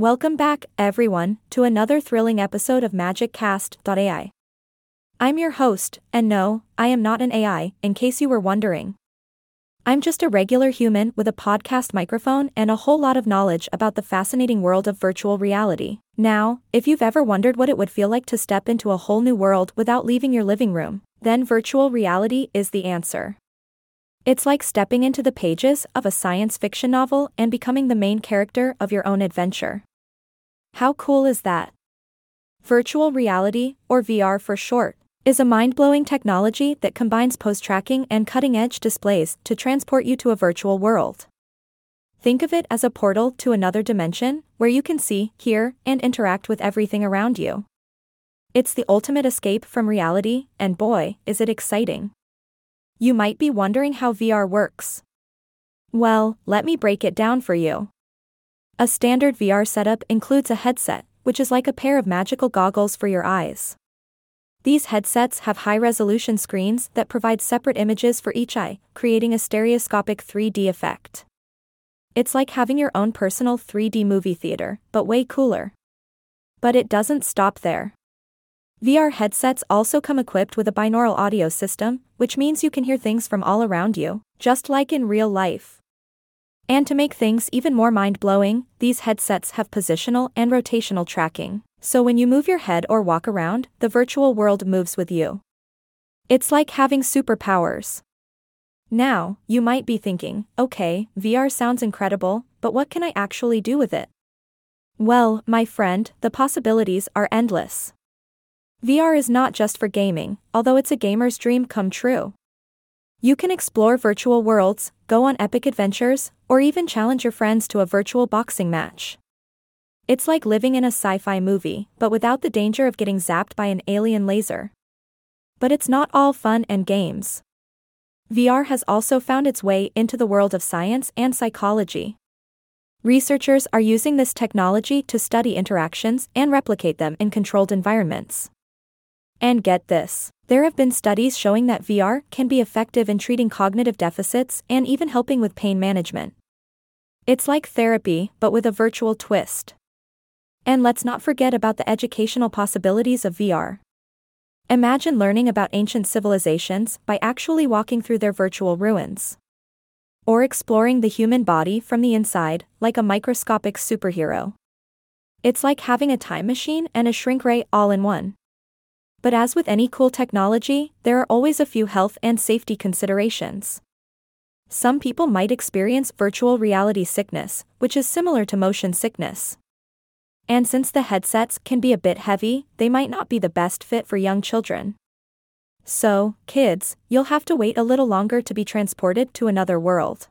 Welcome back, everyone, to another thrilling episode of MagicCast.ai. I'm your host, and no, I am not an AI, in case you were wondering. I'm just a regular human with a podcast microphone and a whole lot of knowledge about the fascinating world of virtual reality. Now, if you've ever wondered what it would feel like to step into a whole new world without leaving your living room, then virtual reality is the answer. It's like stepping into the pages of a science fiction novel and becoming the main character of your own adventure. How cool is that? Virtual reality, or VR for short, is a mind blowing technology that combines pose tracking and cutting edge displays to transport you to a virtual world. Think of it as a portal to another dimension where you can see, hear, and interact with everything around you. It's the ultimate escape from reality, and boy, is it exciting! You might be wondering how VR works. Well, let me break it down for you. A standard VR setup includes a headset, which is like a pair of magical goggles for your eyes. These headsets have high resolution screens that provide separate images for each eye, creating a stereoscopic 3D effect. It's like having your own personal 3D movie theater, but way cooler. But it doesn't stop there. VR headsets also come equipped with a binaural audio system, which means you can hear things from all around you, just like in real life. And to make things even more mind blowing, these headsets have positional and rotational tracking, so when you move your head or walk around, the virtual world moves with you. It's like having superpowers. Now, you might be thinking, okay, VR sounds incredible, but what can I actually do with it? Well, my friend, the possibilities are endless. VR is not just for gaming, although it's a gamer's dream come true. You can explore virtual worlds, go on epic adventures, or even challenge your friends to a virtual boxing match. It's like living in a sci fi movie, but without the danger of getting zapped by an alien laser. But it's not all fun and games. VR has also found its way into the world of science and psychology. Researchers are using this technology to study interactions and replicate them in controlled environments. And get this there have been studies showing that VR can be effective in treating cognitive deficits and even helping with pain management. It's like therapy, but with a virtual twist. And let's not forget about the educational possibilities of VR. Imagine learning about ancient civilizations by actually walking through their virtual ruins. Or exploring the human body from the inside, like a microscopic superhero. It's like having a time machine and a shrink ray all in one. But as with any cool technology, there are always a few health and safety considerations. Some people might experience virtual reality sickness, which is similar to motion sickness. And since the headsets can be a bit heavy, they might not be the best fit for young children. So, kids, you'll have to wait a little longer to be transported to another world.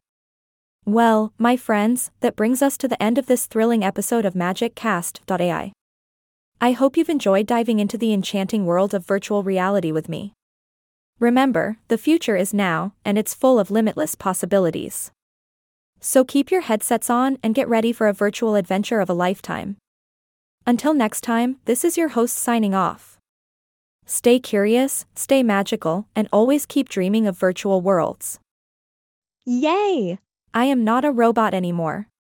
Well, my friends, that brings us to the end of this thrilling episode of MagicCast.ai. I hope you've enjoyed diving into the enchanting world of virtual reality with me. Remember, the future is now, and it's full of limitless possibilities. So keep your headsets on and get ready for a virtual adventure of a lifetime. Until next time, this is your host signing off. Stay curious, stay magical, and always keep dreaming of virtual worlds. Yay! I am not a robot anymore.